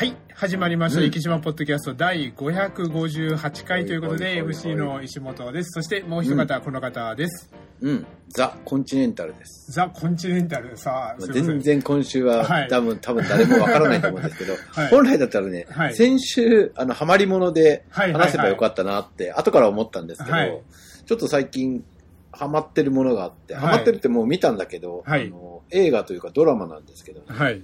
はい、始まりました。うん池島ポッドキャスト第558回ということで、MC の石本です。そしてもう一方、この方です。うん。ザ・コンチネンタルです。ザ・コンチネンタル。さあ、全然今週は、はい多分、多分誰もわからないと思うんですけど、はい本来だったらね、はい先週、あの、ハマりもので話せばよかったなって、後から思ったんですけど、はいちょっと最近、ハマってるものがあって、はいハマってるってもう見たんだけど、はいあの映画というかドラマなんですけど、はい。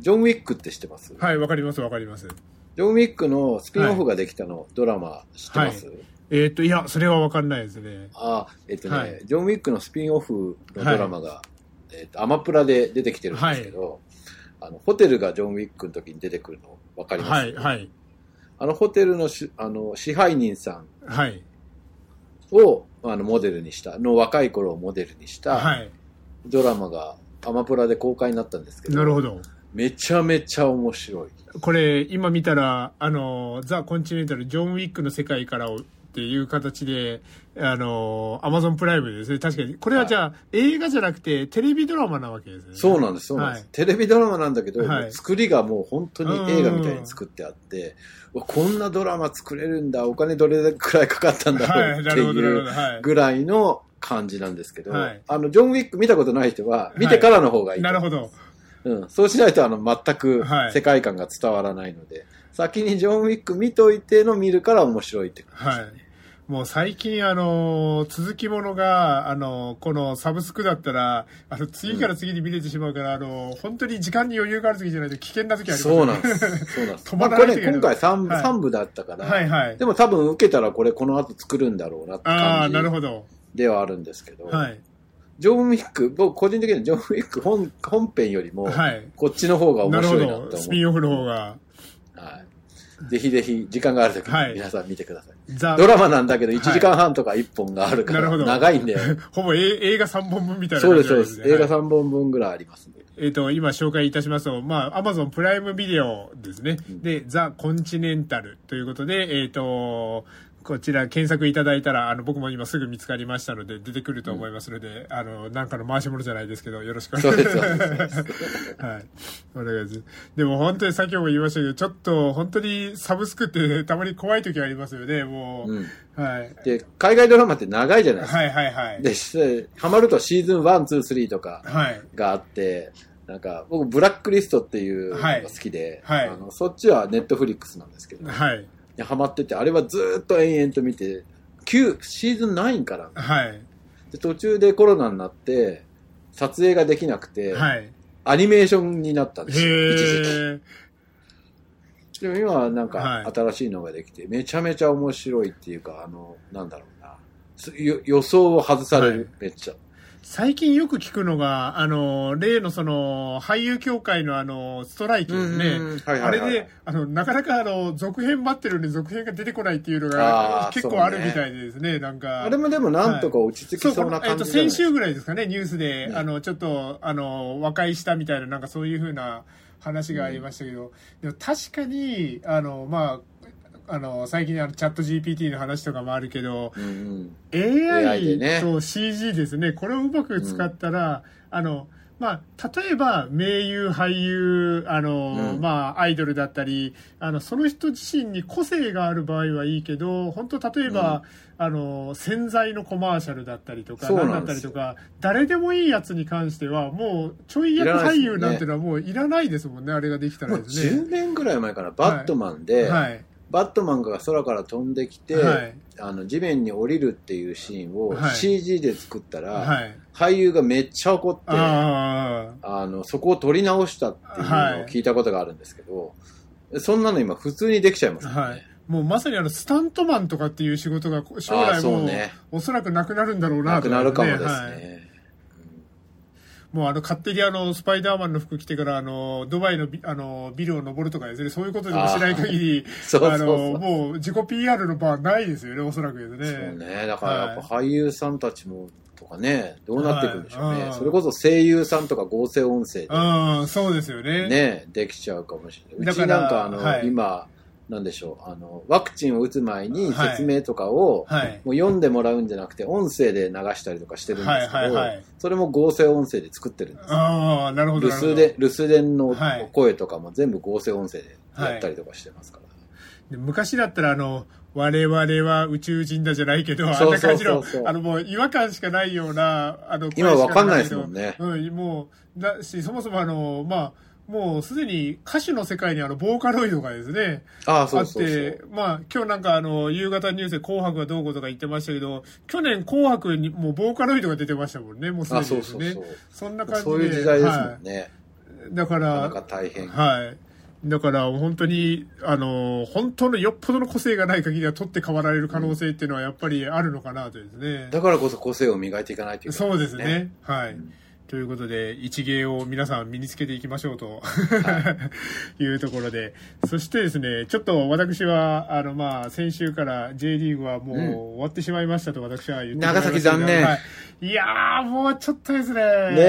ジョン・ウィックって知ってます、はい、わかります、わかります。ジョン・ウィックのスピンオフができたの、ドラマ知ってます、えーっと、いや、それはわかんないですね。あえっとね、はい。ジョン・ウィックのスピンオフのドラマが、えっとアマプラで出てきてるんですけど、あのホテルがジョン・ウィックの時に出てくるの分かります、はい、はい、あのホテルのしあの支配人さんはい、をあのモデルにしたの若い頃をモデルにしたはい。ドラマがアマプラで公開になったんですけどなるほど。めちゃめちゃ面白いこれ、今見たら、あの、ザ・コンチネンタル、ジョン・ウィックの世界からをっていう形で、あの、アマゾンプライムですね。確かに。これはじゃあ、映画じゃなくて、テレビドラマなわけですね。そうなんですそうなんです、はいテレビドラマなんだけど、はい作りがもう本当に映画みたいに作ってあってこんなドラマ作れるんだお金どれくらいかかったんだろはい、うって。いうはい。ぐらいの感じなんですけど、はいあのジョン・ウィック見たことない人は見てからの方がいい、なるほど。うん、そうしないとあの全くはい世界観が伝わらないので、先にジョン・ウィック見といての見るから面白いって感じはい。もう最近、あの、続きものが、あの、このサブスクだったら、あの、次から次に見れてしまうから、あの、本当に時間に余裕がある時じゃないと危険な時ありますそうなんです。そうなんです。止まらない時ある今回 3, はい三部だったから、はいはいで。も多分受けたらこれこの後作るんだろうなってああ、感じなるほど。ではあるんですけど、はい。ジョン・ウィック、僕個人的にはジョン・ウィック本本編よりも、はい。こっちの方が面白いなって思ど。スう。ピンオフの方が。はい。ぜひぜひ時間があるとき皆さん見てください。ザドラマなんだけど1時間半とか1本があるから長いんで。ほぼえ映画3本分みたいなそう感じです、そうです。映画はい3本分ぐらいありますね。えっ、と、今紹介いたしますと、まあ、アマゾンプライムビデオですね。で、ザ・コンチネンタルということで、えっ、と、こちら検索いただいたら、あの、僕も今すぐ見つかりましたので、出てくると思いますので、あの、なんかの回し物じゃないですけど、よろしくお願いします。はい。お願いします。でも本当に先ほども言いましたけど、ちょっと本当にサブスクってたまに怖い時ありますよね、もう。うん。はい。で、海外ドラマって長いじゃないですか。はいはいはい。で、しハマるとシーズン1、2、3とかはい。があって、なんか、僕、ブラックリストっていうのが好きで、はいあのそっちはネットフリックスなんですけど、はい。でハマってて、あれはずーっと延々と見て、9、シーズン9から、はい。で途中でコロナになって、撮影ができなくて、はい。アニメーションになったんですよ、一時期。でも今はなんかはい新しいのができて、めちゃめちゃ面白いっていうか、あの、なんだろうな。予想を外される、はいめっちゃ。最近よく聞くのが、あの、例のその、俳優協会のあの、ストライキですねうんうん。はいはいはい。あれで、あの、なかなかあの、続編待ってるのに続編が出てこないっていうのが結構あるみたいでですね、なんか。あれもでもなんとか落ち着きそうな感じえっと、先週ぐらいですかね、ニュースで、ねあの、ちょっと、あの、和解したみたいな、なんかそういうふうな話がありましたけど、でも確かに、あの、まあ、あの、最近あの、チャット GPT の話とかもあるけど、うんうん。AI, と CG ですね、これをうまく使ったら、あの、まあ、例えば、名優、俳優、あの、うん。まあ、アイドルだったり、あの、その人自身に個性がある場合はいいけど、本当例えば、あの、洗剤のコマーシャルだったりとか、だったりとか、誰でもいいやつに関しては、もう、ちょい役俳優なんてのはもういらないですもんね、あれができたらですね。10年ぐらい前かな、バットマンで、はい。バットマンが空から飛んできて、はいあの地面に降りるっていうシーンをはい CG で作ったら、はい。俳優がめっちゃ怒って、あのそこを撮り直したっていうのを聞いたことがあるんですけど、そんなの今普通にできちゃいますよね。はい。もうまさにあの、スタントマンとかっていう仕事が将来もう、ねおそらくなくなるんだろうなとなくなるかもですね。はいもうあの、勝手にあの、スパイダーマンの服着てからあの、ドバイのビあの、ビルを登るとかですね、そういうことでもしない限り、あの、もう自己 PR の場はないですよね、おそらくですね。そうね。だからやっぱ俳優さんたちも、とかね、どうなっていくんでしょうね。はいそれこそ声優さんとか合成音声でうん、そうですよね。ね、できちゃうかもしれない。うちなんかあの、はい今、なんでしょう、あの、ワクチンを打つ前に説明とかを、はい。もう読んでもらうんじゃなくて、音声で流したりとかしてるんですけど、はいはいはいそれも合成音声で作ってるんです。ああ、なるほど。留守電、留守電のはい声とかも全部合成音声でやったりとかしてますから。で昔だったらあの我々は宇宙人だじゃないけど、あんな感じのあのもう違和感しかないような、あの、今わかんないですもんねうん、もう、だし、そもそもあの、まあ、もうすでに歌手の世界にあの、ボーカロイドがですね、ああ、そうそうそう。て、まあ、今日なんかあの、夕方ニュースで紅白がどうこうとか言ってましたけど、去年紅白にもうボーカロイドが出てましたもんね、もうすであにですね。そうそんな感じで。そういう時代ですもはんね。い。だから、なかなか大変。はい。だから本当に、あの、本当のよっぽどの個性がない限りは取って代わられる可能性っていうのはやっぱりあるのかなとですね。だからこそ個性を磨いていかないといけない、そうですね。。はい。うんということで、一芸を皆さん身につけていきましょうと、い、うところで。そしてですね、ちょっと私は、あの、まあ、先週から J リーグはもううん終わってしまいましたと私は言ってしまいま長崎残念はい、いやー、もうちょっとですね。ね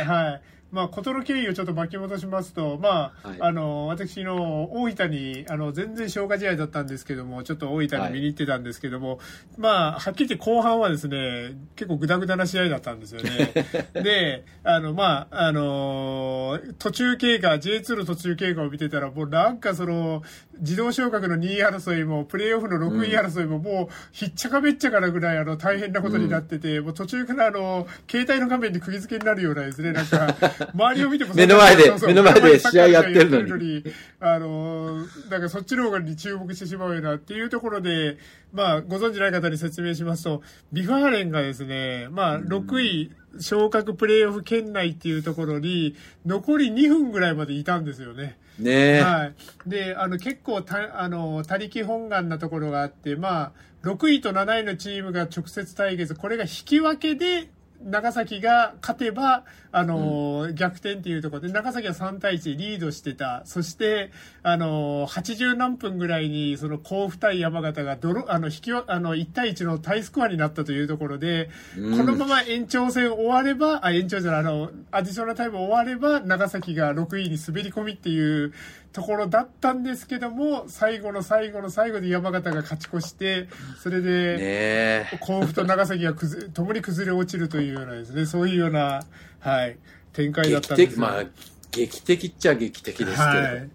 えはい。まあ、ことの経緯をちょっと巻き戻しますと、まあ、はいあの、私の大分に、あの、全然消化試合だったんですけども、ちょっと大分に見に行ってたんですけども、まあ、はっきり言って後半はですね、結構グダグダな試合だったんですよね。で、あの、まあ、あの、途中経過、J2 の途中経過を見てたら、もうなんかその、自動昇格の2位争いも、プレーオフの6位争いも、もう、ひっちゃかめっちゃかなぐらい、あの、大変なことになってて、もう途中からあの、携帯の画面に釘付けになるようなですね、なんか、周りを見ても目の前で目の前で試合やってるのに。あの、なんかそっちの方に注目してしまうようなっていうところで、まあ、ご存知ない方に説明しますと、ビファーレンがですね、まあ、6位、昇格プレーオフ圏内っていうところに、残り2分ぐらいまでいたんですよね。ねえ。はい。で、あの、結構た、あの、他力本願なところがあって、まあ、6位と7位のチームが直接対決、これが引き分けで、長崎が勝てば、あの、逆転っていうところで、長崎は3対1リードしてた。そして、あの、80何分ぐらいに、その甲府対山形がドロ、あの、引きわ、あの、1対1のタイスコアになったというところで、うんこのまま延長戦終われば、あ、延長じゃない、あの、アディショナルタイム終われば、長崎が6位に滑り込みっていうところだったんですけども、最後の最後の最後で山形が勝ち越して、それで。甲府と長崎がくず共に崩れ落ちるというようなですね、そういうような、はい、展開だったんですよまあ、劇的っちゃ劇的ですけど、はい。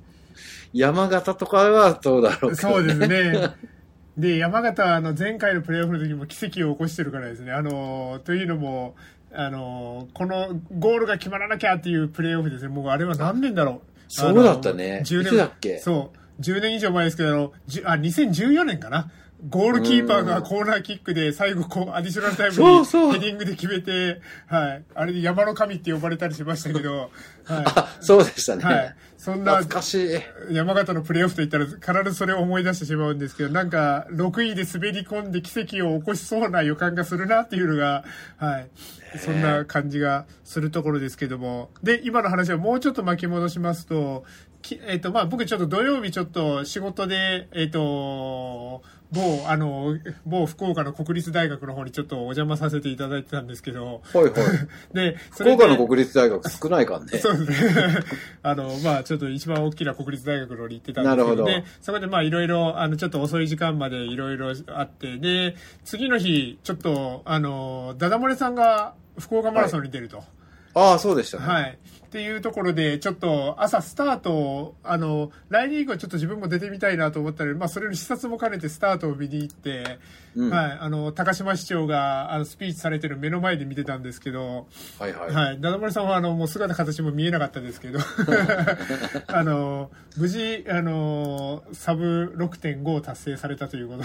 山形とかはどうだろうけど、そうですね。で、山形はあの前回のプレーオフの時も奇跡を起こしてるからですね。あの、というのも、あの、このゴールが決まらなきゃっていうプレーオフですね。もうあれは何年だろう。そうだったねあの10いつ年だっけ？そう。10年以上前ですけど、あの、あ、2014年かな。ゴールキーパーがコーナーキックで最後こうアディショナルタイムにヘディングで決めて、はい。あれで山の神って呼ばれたりしましたけど、はあ、そうでしたね。い。はい。そんな懐かしい。山形のプレーオフといったら必ずそれを思い出してしまうんですけど、なんか6位で滑り込んで奇跡を起こしそうな予感がするなっていうのが、はい。そんな感じがするところですけども。で、今の話をもうちょっと巻き戻しますと、きえっ、と、まあ、僕ちょっと土曜日ちょっと仕事で、えっ、と、某、あの、某福岡の国立大学の方にちょっとお邪魔させていただいてたんですけど、はいはい。で、そ福岡の国立大学少ないか？らね。そうですね。あの、まあちょっと一番大きな国立大学のに行ってたんですけど、なるほどで、そこでまあいろいろ、あの、ちょっと遅い時間までいろいろあって、で、次の日、ちょっと、あの、ダダ漏れさんが福岡マラソンに出ると。ああ、そうでしたね。はい。っていうところで、ちょっと朝スタートを、あの、来年以降ちょっと自分も出てみたいなと思ったので、まあそれの視察も兼ねてスタートを見に行って、うんはい、あの、高島市長が、あの、スピーチされてる目の前で見てたんですけど、はいはい。はい。ダダ漏れさんは、あの、もう姿形も見えなかったですけど、あの、無事、あの、サブ6.5を達成されたということ、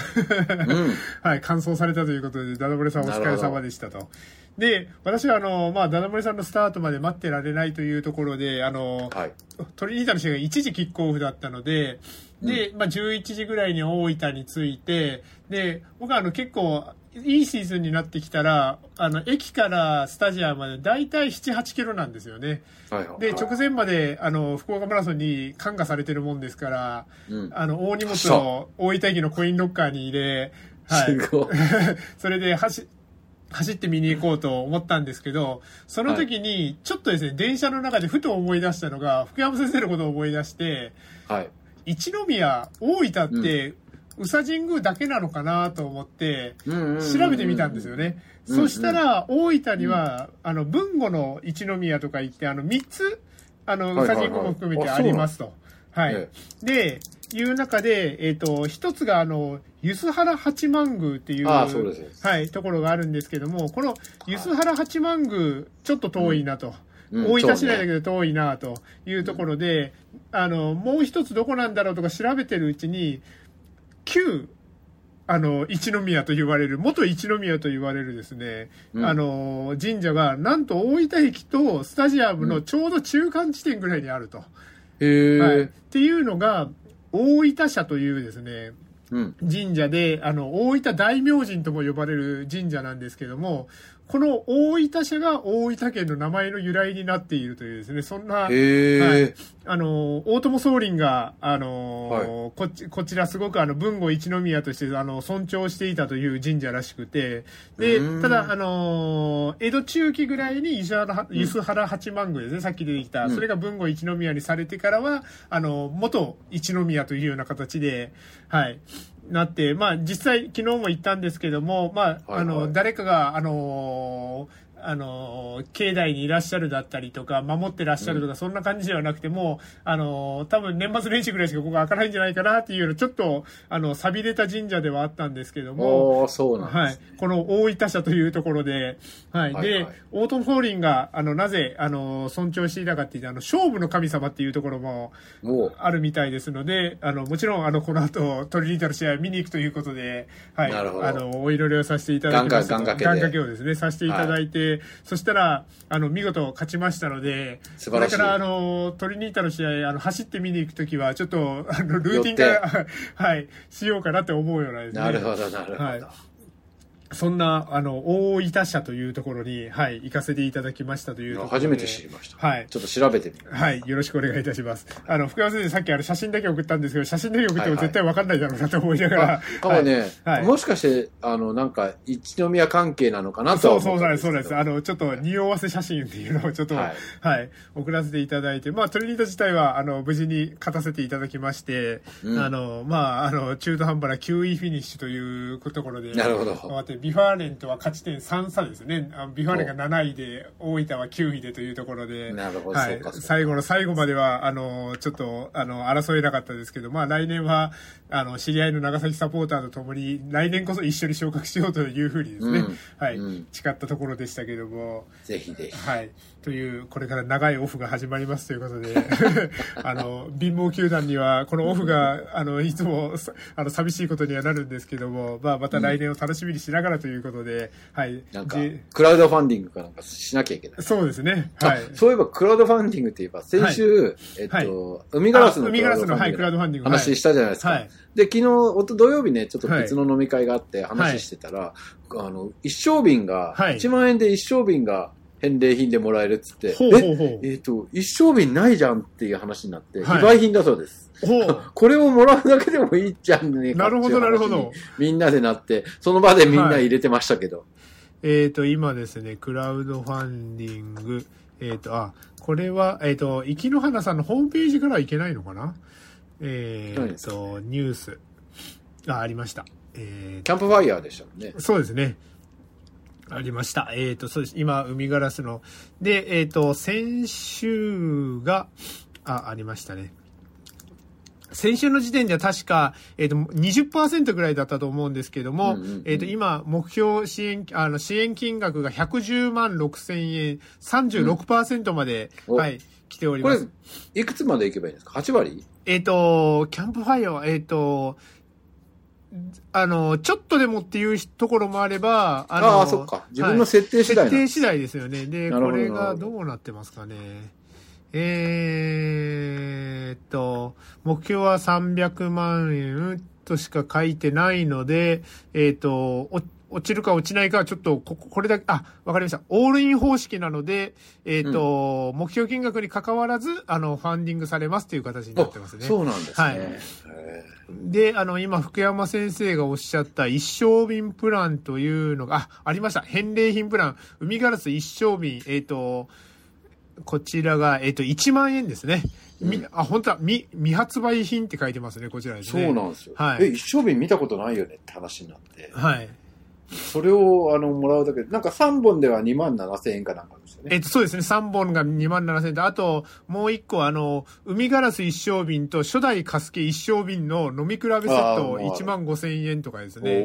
うん。はい、完走されたということで、ダダ漏れさんお疲れ様でしたと。で、私は、あの、まあ、ダダ漏れさんのスタートまで待ってられないというところで、あの、はい。トリニータの試合が1時キックオフだったので、で、まあ、11時ぐらいに大分に着いて、で、僕はあの結構、いいシーズンになってきたら、あの、駅からスタジアムまで大体7、8キロなんですよね。はいはい。で、直前まで、あの、福岡マラソンに感化されてるもんですから、うんあの、大荷物を大分駅のコインロッカーに入れ、はい。それで走、走って見に行こうと思ったんですけど、その時に、ちょっとですね、電車の中でふと思い出したのが、福山先生のことを思い出して、はい。一宮、大分って、宇佐神宮だけなのかなと思って、調べてみたんですよね。うんそしたら、大分には、あの、文後の一宮とか言って、あの、3つ、あの、宇佐神宮も含めてありますと。はいえ。で、いう中で、えっ、と、一つが、あの、梼原八幡宮っていう、ああそうはい、ところがあるんですけども、この梼原八幡宮、ちょっと遠いなと。うん大分市内だけど遠いなというところで、あの、もう一つどこなんだろうとか調べてるうちに、旧、あの、一宮と言われる、元一宮と言われるですね、うんあの、神社が、なんと大分駅とスタジアムのちょうど中間地点ぐらいにあると。へえ、はい。っていうのが、大分社というですね、うん。神社で、あの、大分大明神とも呼ばれる神社なんですけども、この大分社が大分県の名前の由来になっているというですね、そんな、はい。あの、大友宗麟が、あの、はい。こっち、こちらすごくあの、文後一宮として、あの、尊重していたという神社らしくて、でただ、あの、江戸中期ぐらいに梼原、梼原八幡宮ですね、さっき出てきた、うん。それが文後一宮にされてからは、あの、元一宮というような形で、はい、なって、まあ、実際、昨日も言ったんですけども、まあ、はいあの、はい誰かが、あの、あの、境内にいらっしゃるだったりとか、守ってらっしゃるとか、そんな感じではなくても、あの、多分年末年始ぐらいしかここ開かないんじゃないかなっていうような、ちょっと、あの、錆びれた神社ではあったんですけども、そうなんはいです、ね。。この大分社というところで、はい。はいはいで、オートン・フォーリンが、あの、なぜ、あの、尊重していたかっていうと、あの、勝負の神様っていうところも、あるみたいですので、あの、もちろん、あの、この後、トリニータの試合見に行くということで、はい。なるほどあの、お祈りをさせていただきました。願掛けをですね、させていただいて、そしたら、あの、見事勝ちましたので、素晴らしいこれから、あの、トリニータの試合、あの、走って見に行くときは、ちょっと、あの、ルーティンから、はい、しようかなって思うようなですね。なるほど、なるほど。はいそんな、あの、大分社というところに、はい、行かせていただきましたという初めて知りました。はい。ちょっと調べてみる。はい。よろしくお願いいたします。あの、福山先生、さっきあの、写真だけ送ったんですけど、写真だけ送っても絶対わかんないだろうなと思いながら。多分ね、はいはいもしかして、あの、なんか、一宮関係なのかなとはそうそうそうです。あの、ちょっと、匂わせ写真っていうのをちょっと、ははいい、送らせていただいて、まあ、トリニータ自体は、あの、無事に勝たせていただきまして、うんあの、まあ、あの、中途半端な9位フィニッシュというところで、なるほど終わって、ビファーレンとは勝ち点3差ですね。あビファーレンが7位で、大分は9位でというところで、はい。最後の最後までは、あの、ちょっと、あの、争えなかったですけど、まあ、来年は、あの、知り合いの長崎サポーターと共に、来年こそ一緒に昇格しようというふうにですね、うん。はい、うん。誓ったところでしたけども、ぜひぜひ。はい。という、これから長いオフが始まりますということで、あの、貧乏球団には、このオフが、あの、いつも、さあの、寂しいことにはなるんですけども、まあ、また来年を楽しみにしながらということで、はい。なんかで、クラウドファンディングかなんかしなきゃいけない。そうですね。はい。あそういえば、クラウドファンディングって言えば、先週、えっはいと、海ガラスのあ海ガラスの、はい、クラウドファンディング。話したじゃないですか。はい。で、昨日、おと土曜日ね、ちょっと別の飲み会があって話してたら、あの、一升瓶が、はい1万円で一升瓶が返礼品でもらえるっつって、ほうほうほうえ、えっ、と、一升瓶ないじゃんっていう話になって、はい非売品だそうです。ほう。これをもらうだけでもいいじゃんね なるほど、なるほど。。みんなでなって、その場でみんな入れてましたけど。えっ、と、今ですね、クラウドファンディング、えっ、と、あ、これは、えっ、と、生きの花さんのホームページからはいけないのかな？えっ、何ですかと、ニュース。あ、ありました。えキャンプファイヤーでしたもんねー、。そうですね。ありました。えっ、と、そうです。今、海ガラスの。で、えっ、と、先週が、あ、ありましたね。先週の時点では確か、えっ、と、20%ぐらいだったと思うんですけども、うんうんうんえっ、と、今、目標支援、あの、支援金額が110万6千円、36%まで、おはい、来ておりこれます。、いくつまでいけばいいんですか ?8 割？えっ、と、キャンプファイヤーは、えっ、と、あの、ちょっとでもっていうところもあれば、あのあそっか。自分の設定次第なんです設定次第ですよね。で、これがどどうなってますかね。えーっと、目標は300万円としか書いてないので、えーっと、お落ちるか落ちないかはちょっとこ、これだけ、あ、わかりました。オールイン方式なので、えーっと、目標金額に関わらず、あの、ファンディングされますという形になってますね。そうなんですね。はいへで、あの、今、福山先生がおっしゃった一升瓶プランというのが、あ、ありました。返礼品プラン。海ガラス一升瓶。えっ、と、こちらが、えっ、と、1万円ですね。み、あ、本当は、み、未発売品って書いてますね、こちらですね。そうなんですよ。はいえ、一生瓶見たことないよねって話になって。はい。それを、あの、もらうだけで、なんか3本では2万7千円かなんかですよね。えっと、そうですね。3本が2万7千円で、あと、もう1個、あの、海ガラス一升瓶と初代カスケ一升瓶の飲み比べセットあーまあ1万5千円とかですね。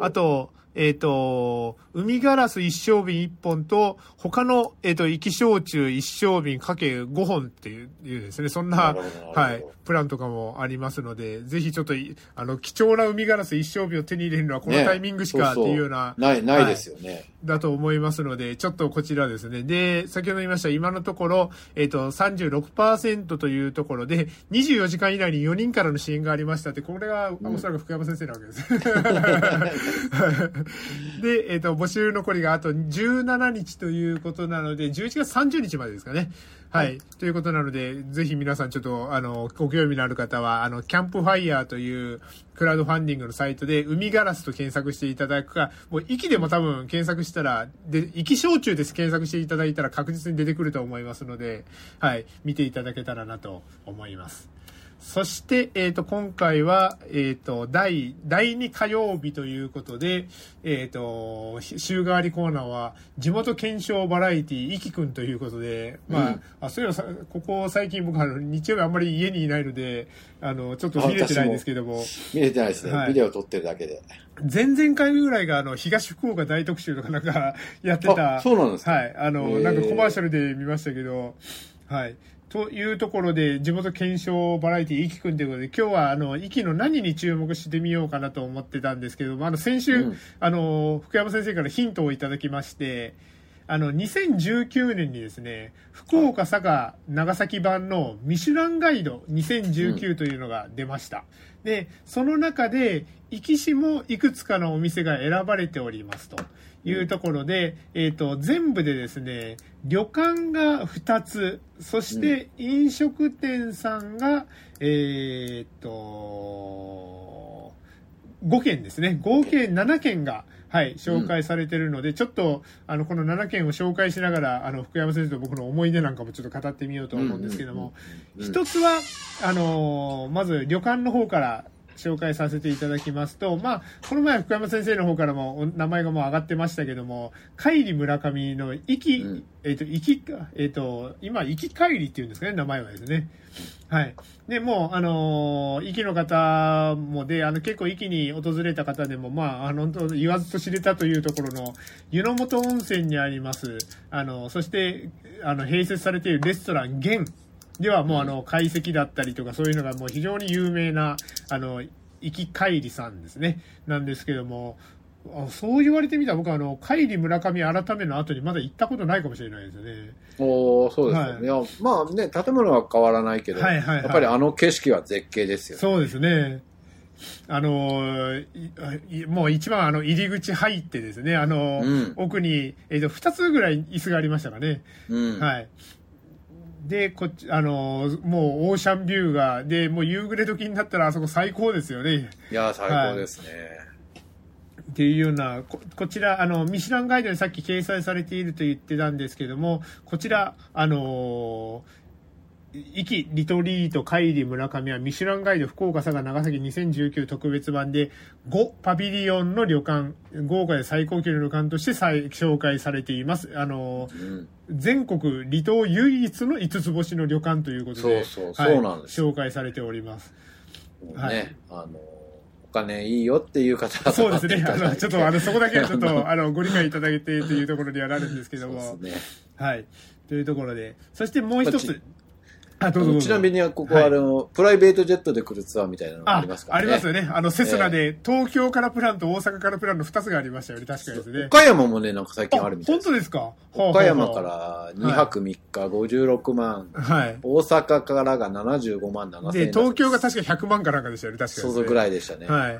あ、と、えっ、と、海ガラス一升瓶1本と、他の、えっ、と、生き焼酎一升瓶かけ5本っていういうですね、そんな、はい、プランとかもありますので、ぜひちょっとい、あの、貴重な海ガラス一升瓶を手に入れるのはこのねタイミングしかっていうような、ない、ないですよね。だと思いますので、ちょっとこちらですね。で、先ほど言いました、今のところ、えっ、と、36%というところで、24時間以内に4人からの支援がありましたって、これが、おそらく福山先生なわけです。で、えっ、と、募集残りがあと17日ということなので、11月30日までですかね。はい。ということなので、ぜひ皆さんちょっと、あの、ご興味のある方は、あの、キャンプファイヤーというクラウドファンディングのサイトで、海ガラスと検索していただくか、もう、息でも多分検索したら、で、息焼酎です検索していただいたら確実に出てくると思いますので、はい。見ていただけたらなと思います。そして、えっ、と、今回は、えっ、と、第、第2火曜日ということで、えっ、と、し週替わりコーナーは、地元検証バラエティ、いきくんということで、まあ、うんあ、そういえばさ、ここ最近僕、あの、日曜日あんまり家にいないので、あの、ちょっと見れてないんですけども、見れてないですね。はいビデオ撮ってるだけで。前々回ぐらいが、あの、東福岡大特集とかなんかやってた、あ、そうなんですか。はい。あの、なんかコマーシャルで見ましたけど、はい。というところで、地元検証バラエティ、イキくんということで、今日は、あの、イキの何に注目してみようかなと思ってたんですけども、あの、先週、うんあの、福山先生からヒントをいただきまして、あの、2019年にですね、福岡、佐賀、長崎版のミシュランガイド2019というのが出ました。で、その中で、壱岐市もいくつかのお店が選ばれておりますというところで、えっ、と、全部でですね、旅館が2つ、そして飲食店さんが、えっ、と、5件ですね。合計7件が、はい、紹介されてるので、ちょっと、あの、この7件を紹介しながら、あの、福山先生と僕の思い出なんかもちょっと語ってみようと思うんですけども、うん、うん。一つは、あのーまず旅館の方から紹介させていただきますと、まあ、この前福山先生の方からもお名前がもう上がってましたけども、帰り村上の行き、うんえっ、と、行きか、えっ、と、今、行き帰りっていうんですかね、名前はですね。はい。で、もう、あのー、の方もで、あの、結構壱岐に訪れた方でも、まあ、あの、言わずと知れたというところの、湯の本温泉にあります、あの、そして、あの、併設されているレストラン、玄ではもう、あの、解析だったりとか、そういうのがもう非常に有名な、あの、行き帰りさんですね。なんですけども、あそう言われてみたら僕はあの、帰り村上改めの後にまだ行ったことないかもしれないですよね。おーそうですよね。はいまあね、建物は変わらないけど、はいはいはいやっぱりあの景色は絶景ですよ。そうですね。あのもう一番あの入り口入ってですね、あの、うん奥に、えっ、と、二つぐらい椅子がありましたかね。うん。はい。で、こっち、あのもうオーシャンビューが、で、もう夕暮れ時になったらあそこ最高ですよね。いや、最高ですね。っていうようなここちらあのミシュランガイドにさっき掲載されていると言ってたんですけどもこちらあの壱岐リトリート帰り村上はミシュランガイド福岡佐賀長崎2019特別版で5パビリオンの旅館豪華で最高級の旅館として再紹介されていますあのうん。全国離島唯一の5つ星の旅館ということでそうそうはいそうなんです紹介されておりますね、はいあの、お金いいよっていう方はそうですね。あの、ちょっと、あの、そこだけはちょっと、あの、ご理解いただけてというところにはなるんですけども。ですね。はい。というところで。そしてもう一まつ。あ、どうぞ。ちなみに、ここは、あの、プライベートジェットで来るツアーみたいなのがああります、からね。ありますよね。あの、セスナで、東京からプランと大阪からプランの2つがありましたよね。確かですね。岡山もね、なんか最近あるみたい本です。当ですか？岡山か。ら2泊3日56万、はい。大阪からが75万7千円で、東京がか確か100万かなんかでしたよね。確かですね。想像ぐらいでしたね。はい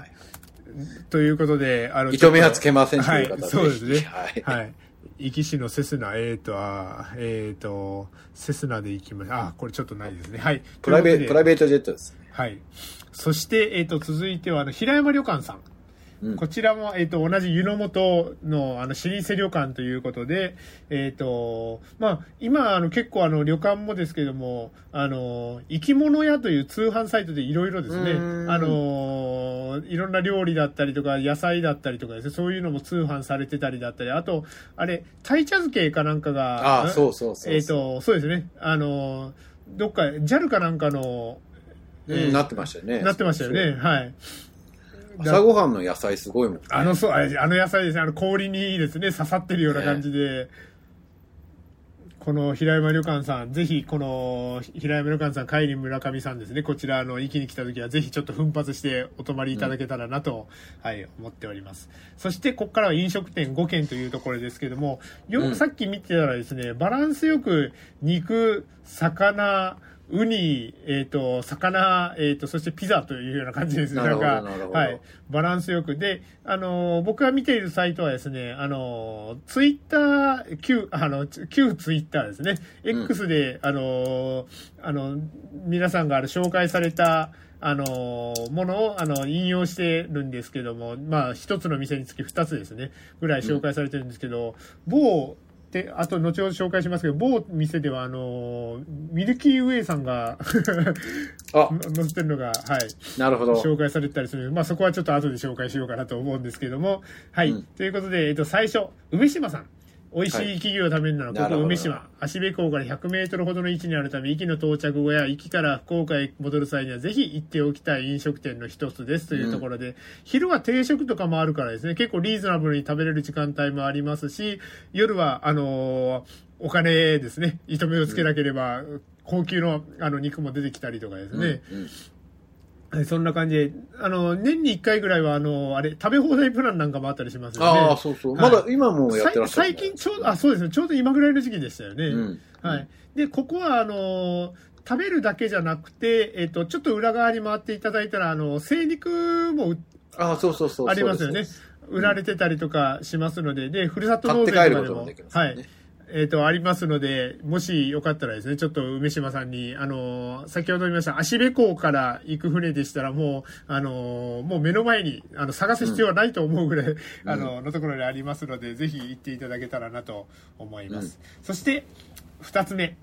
ということで、あの、糸目はつけませんという方はい、でそうですね。はいはい。壱岐市のセスナ、えっ、と、あえっ、と、セスナで行きましあ、これちょっとないですね。はい。プライベートジェットですね。はい。そして、えっ、と、続いては、あの、平山旅館さん。うんこちらも、えっ、と、同じ湯の本の、あの、老舗旅館ということで、えっ、と、まあ、今、あの、結構、あの、旅館もですけども、あの、生き物屋という通販サイトでいろいろですねあの、いろんな料理だったりとか、野菜だったりとかですね、そういうのも通販されてたりだったり、あと、あれ、鯛茶漬けかなんかが、そうそうそう。えっ、と、そうですね、あの、どっか、JAL かなんかの、うん、なってましたよね。なってましたよね、はい。朝ごはんの野菜すごいもん、ね。あの、そう、あの野菜ですね、あの氷にですね、刺さってるような感じで、この平山旅館さん、ぜひ、この平山旅館さん、帰り村上さんですね、こちら、あの、行きに来た時は、ぜひちょっと奮発してお泊まりいただけたらなと、はい、思っております。そして、ここからは飲食店5軒というところですけども、ようん。さっき見てたらですね、バランスよく肉、魚、ウニ、えっ、と、魚、えっ、と、そしてピザというような感じですね。なるほどんかなるほどはい。バランスよく。で、あのー、僕が見ているサイトはですね、あのー、ツイッター、旧、あの、旧ツイッターですね。うん X で、あのー、あの、皆さんがあの紹介された、あのーものを、あの、引用してるんですけども、まあ、一つの店につき二つですね、ぐらい紹介されてるんですけど、某、で、あと、後ほど紹介しますけど、某店では、あのーミルキーウェイさんがあ、載せてるのが、はい、なるほど。紹介されてたりするまあそこはちょっと後で紹介しようかなと思うんですけども。はい、うん。ということで、えっと、最初梅島さん美味しい企業を食べるなら、ここ梅島。芦部港から100メートルほどの位置にあるため駅の到着後や駅から福岡へ戻る際にはぜひ行っておきたい飲食店の一つですというところで、昼は定食とかもあるからですね。結構リーズナブルに食べれる時間帯もありますし夜はあのーお金ですね。糸目をつけなければ、高級のあの肉も出てきたりとかですね、うんうんはい、そんな感じで、あの、年に1回ぐらいは、あの、あれ、食べ放題プランなんかもあったりしますよね。ああ、そうそう。はいまだ今もやってらっしゃる最近ちょうど、あ、そうですね、ちょうど今ぐらいの時期でしたよね。うんはい。で、ここは、あの、食べるだけじゃなくて、えっ、と、ちょっと裏側に回っていただいたら、あの、精肉も売ああ、そうそうそう。ありますよね。売られてたりとかしますので、で、ふるさと納税とかでもでねはい。えっ、と、ありますので、もしよかったらですね、ちょっと梅島さんに、あのー先ほど言いました、芦部港から行く船でしたら、もう、あのーもう目の前に、あの、探す必要はないと思うぐらい、あの、のところにありますので、ぜひ行っていただけたらなと思います。そして、二つ目。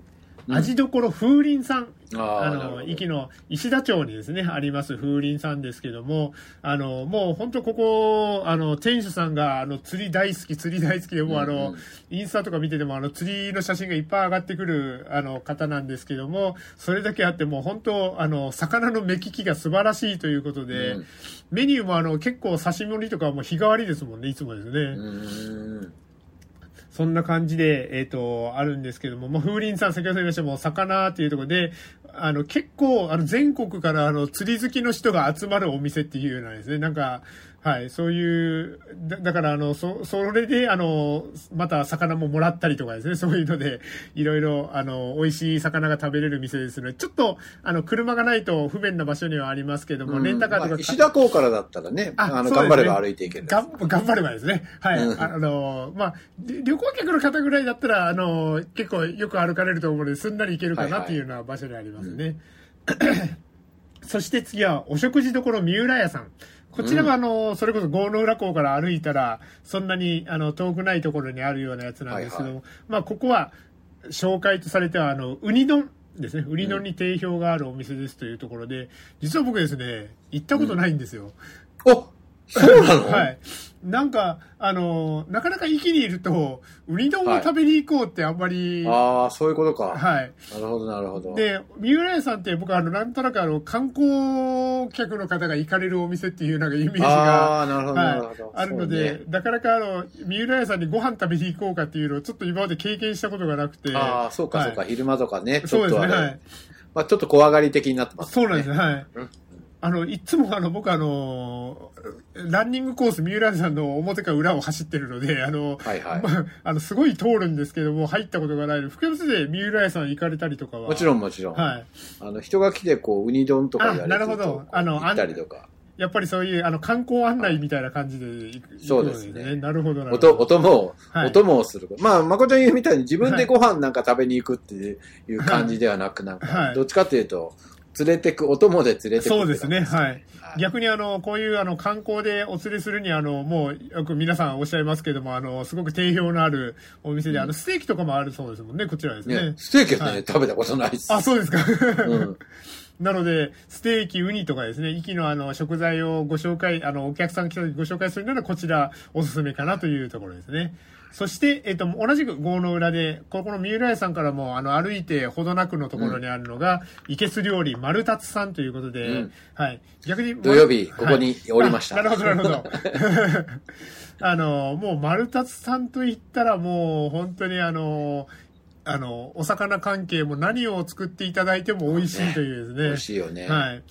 味どころ風鈴さん。あああの、壱岐の石田町にですね、あります風鈴さんですけども、あの、もう本当ここ、あの、店主さんが、あの、釣り大好き、釣り大好きで、もうあの、うんうん。インスタとか見てても、あの、釣りの写真がいっぱい上がってくる、あの、方なんですけども、それだけあって、もう本当、あの、魚の目利きが素晴らしいということで、うん。メニューもあの、結構刺身とかはもう日替わりですもんね、いつもですね。そんな感じで、えっ、と、あるんですけども、もう風林さん、先ほど言いましたもう魚っていうところで、あの、結構、あの、全国から、あの、釣り好きの人が集まるお店っていうようなですね、なんか、はい、そういう、だだから、あの、そ、それで、あの、また魚ももらったりとかですね、そういうので、いろいろ、あの、美味しい魚が食べれる店ですので、ちょっと、あの、車がないと不便な場所にはありますけども、レンタカーとか、まあ石田港からだったらね、あの、ね頑張れば歩いていける。頑張ればですね。はい。うんあの、まあ、り旅行客の方ぐらいだったら、あの、結構よく歩かれると思うので、すんなり行けるかなっていうような場所にありますね。そして次は、お食事処三浦屋さん。こちらは、あの、それこそ郷の浦港から歩いたら、そんなに、あの、遠くないところにあるようなやつなんですけども、はいまあ、ここは、紹介とされては、あの、ウニ丼ですね。ウニ丼に定評があるお店ですというところで、実は僕ですね、行ったことないんですよ。おそうなの？はい。なんか、あの、なかなか駅にいると、ウニ丼を食べに行こうってあんまり、はああ、そういうことか。い。なるほど、なるほど。で、三浦屋さんって僕あの、なんとなくあの、観光客の方が行かれるお店っていうなんかイメージあが、あ、なるほど、なるほはいど。、あるので、ねなかなかあの、三浦屋さんにご飯食べに行こうかっていうのをちょっと今まで経験したことがなくて。ああ、そうか、はいそうか、昼間とかね、ちそうですね、ょっとあれ、はい。まあちょっと怖がり的になってます、ね。そうなんですね、はいうん。あの、いつもあの、僕あの、ランニングコース、三浦さんの表か裏を走ってるので、あの、はいはいまあ、あの、すごい通るんですけども、入ったことがないので、福山先生、三浦屋さん行かれたりとかはもちろん、もちろん。はい。あの、人が来て、こう、ウニ丼とかやあなるほどあの行ったりとか。やっぱりそういう、あの、観光案内みたいな感じで行く、そうですねなるほど、なるほ音、ど。音も、はい音もする。まあ、まこちゃん言うみたいに自分でご飯なんか食べに行くっていう感じではなく、なんはいか、どっちかっていうと、連れてく、お供で連れてくそうですね、はい。はい逆にあの、こういうあの、観光でお連れするにあの、もう、よく皆さんおっしゃいますけども、あの、すごく定評のあるお店で、あの、ステーキとかもあるそうですもんね、こちらですね。ね、ステーキはね、はい食べたことないです。あ、そうですか。うん。なので、ステーキ、ウニとかですね、息のあの、食材をご紹介、あの、お客さん来た時ご紹介するなら、こちら、おすすめかなというところですね。そして、えっと、同じく郷の裏で、ここの三浦屋さんからも、あの、歩いてほどなくのところにあるのが、いけす料理丸達さんということで、うんはい。逆に、土曜日ここにおりましたはいあなるほど、なるほど。あの、もう丸達さんと言ったらもう、本当にあの、あの、お魚関係も何を作っていただいても美味しいというですね。美味しいよね。はい。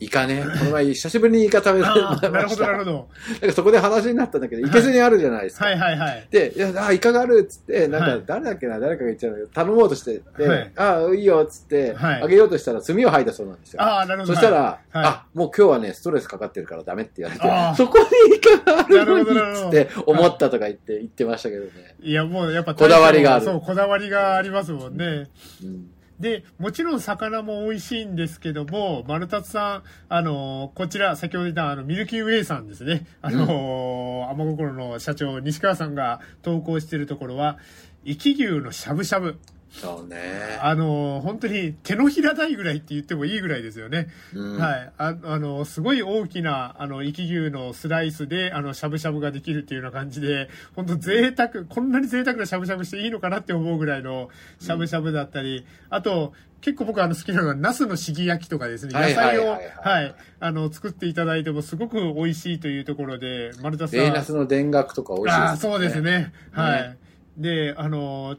イカね。この前、久しぶりにイカ食べられました。なるほど、なるほど。なんかそこで話になったんだけど、いけずにあるじゃないですか。はいはいはい。で、いや、あ、イカがあるっつって、なんかはい、誰だっけな、誰かが言っちゃうんだけど、頼もうとして、で、はいああ、いいよっつって、はいあげようとしたら、炭を吐いたそうなんですよ。ああ、なるほど。そしたら、はいはいあ、もう今日はね、ストレスかかってるからダメって言われて、そこにイカがあるのにっつって思ったとか言って、言ってましたけどね。いや、もうやっぱ、こだわりがあるそう、こだわりがありますもんね。うんで、もちろん魚も美味しいんですけども、丸達さん、あの、こちら、先ほど言った、あの、ミルキーウェイさんですね。あの、天心の社長、西川さんが投稿しているところは、生き牛のしゃぶしゃぶ。そうね。あの、本当に手のひら大ぐらいって言ってもいいぐらいですよね。うんはい。ああの、すごい大きな、あの、生き牛のスライスで、あの、しゃぶしゃぶができるっていうような感じで、本当贅沢、こんなに贅沢なしゃぶしゃぶしていいのかなって思うぐらいのしゃぶしゃぶだったり、あと、結構僕あの好きなのが、ナスのしぎ焼きとかですね、はい野菜を、はいはいはいはい、あの、作っていただいてもすごく美味しいというところで、丸田さん。ベーナスの田楽とか美味しいですああ、そうです。ね。はい。ねで、あの、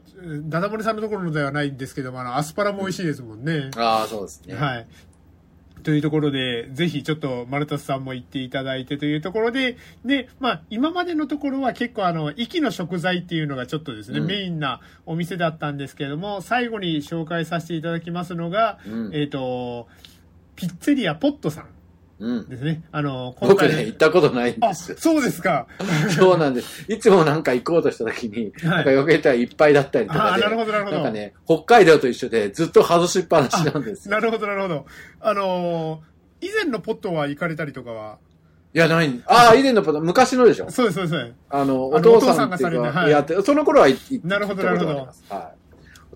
ダダモリさんのところではないんですけども、あの、アスパラも美味しいですもんね。ああ、そうですね。はい。というところで、ぜひちょっと丸田さんも行っていただいてというところで、で、まあ、今までのところは結構あの、息の食材っていうのがちょっとですね、うんメインなお店だったんですけれども、最後に紹介させていただきますのが、うんえっ、と、ピッツェリアポットさんうん。ですね。あの、今僕回ね、行ったことないんあ、ですよ。そうですか。そうなんです。いつもなんか行こうとした時に、はいなんかよけたらいっぱいだったりとかで、あーなるほどなるほどんかね、北海道と一緒でずっと外しっぱなしなんですよ。なるほど、なるほど。あのー以前のポットは行かれたりとかは、いや、ない。ああ、以前のパターン昔のでしょ？そうです、そうです。あの、お父さんがされてはいやって、その頃は行ってなるほどなるほど。はい。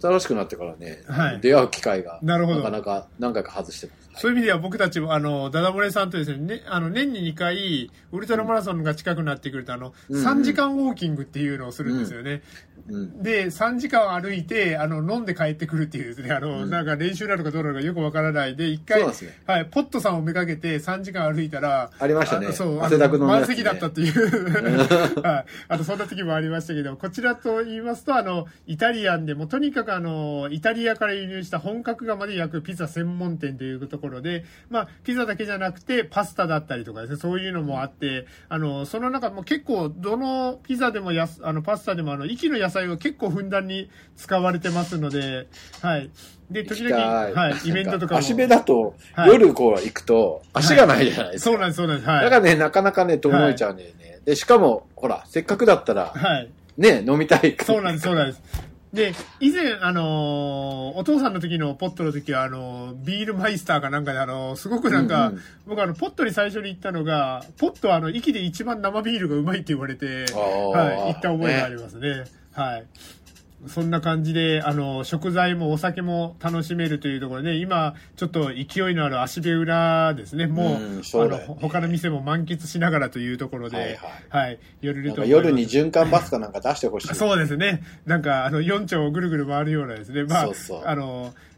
新しくなってからね、はい。出会う機会が、なるほど。かなか何回か外してます。そういう意味では僕たちも、あの、ダダ漏れさんとですね、ねあの、年に2回、ウルトラマラソンが近くなってくると、あの、うん。3時間ウォーキングっていうのをするんですよね。うん。で、3時間歩いて、あの、飲んで帰ってくるっていうですね、あの、うん。なんか練習なのかどうなのかよくわからないで、一回、ねはい、ポットさんをめかけて3時間歩いたら、ありましたね。あそう、あ汗だくのね。席だったっていう、はい、あの、そんな時もありましたけど、こちらと言いますと、あの、イタリアンでも、とにかくあの、イタリアから輸入した本格窯で焼くピザ専門店というところで、まあ、ピザだけじゃなくて、パスタだったりとかですね、そういうのもあって、あの、その中も結構、どのピザでもやす、あの、パスタでも、あの、息の野菜を結構ふんだんに使われてますので、はい。で、時々、はい、イベントとかも。足部だと、はい夜こう行くと、足がないじゃないですか。そうなんです、そうなんです、はい。だからね、なかなかね、遠のいちゃうんだよね。で、しかも、ほら、せっかくだったら、はい。ね、飲みたい。そうなんです、そうなんです。で、以前、あのーお父さんの時のポットの時は、あのービールマイスターかなんかで、あのーすごくなんか、うんうん僕あの、ポットに最初に行ったのが、ポットはあの、息で一番生ビールがうまいって言われて、はい、行った覚えがありますね。はい。そんな感じで、あの、食材もお酒も楽しめるというところで、今、ちょっと勢いのある足部裏ですね。もう、うんそうねあの、他の店も満喫しながらというところで、はいはい、夜なんかと思います夜に循環バスかなんか出してほしい。そうですね。なんか、あの、4丁をぐるぐる回るようなですね。まあ、そうそうあの、あ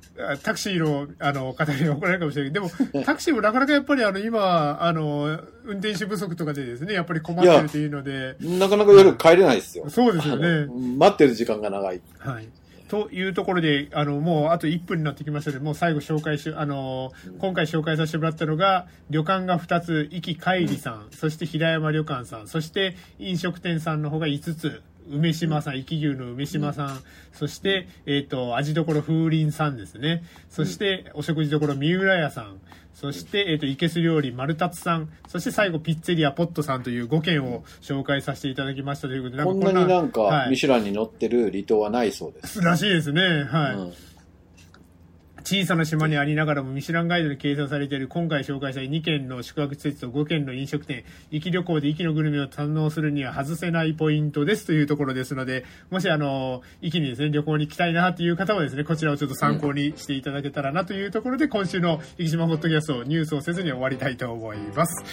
タクシーの、あの、方に怒られるかもしれないけど、でも、タクシーもなかなかやっぱり、あの、今、あの、運転手不足とかでですね、やっぱり困ってるというので、なかなか夜帰れないですよ。そうですよね待ってる時間が長い。はい。というところで、あの、もうあと1分になってきましたので、もう最後紹介し、あの、今回紹介させてもらったのが、旅館が2つ、壱岐帰りさん、そして平山旅館さん、そして飲食店さんの方が5つ、梅島さん、壱岐牛の梅島さん、そして、えっ、と、味どころ風鈴さんですね。そして、お食事どころ三浦屋さん。そして、えっ、と、いけす料理丸達さん。そして最後、ピッツェリアポットさんという5件を紹介させていただきましたということで、こんなになんか、はいミシュランに乗ってる離島はないそうです。らしいですね。はい。うんち小さな島にありながらもミシュランガイドに掲載されている今回紹介した2軒の宿泊施設と5軒の飲食店、行き旅行で行きのグルメを堪能するには外せないポイントですというところですので、もしあの、行きにですね、旅行に行きたいなという方はですね、こちらをちょっと参考にしていただけたらなというところで、今週の生島ホットキャストニュースをせずに終わりたいと思います。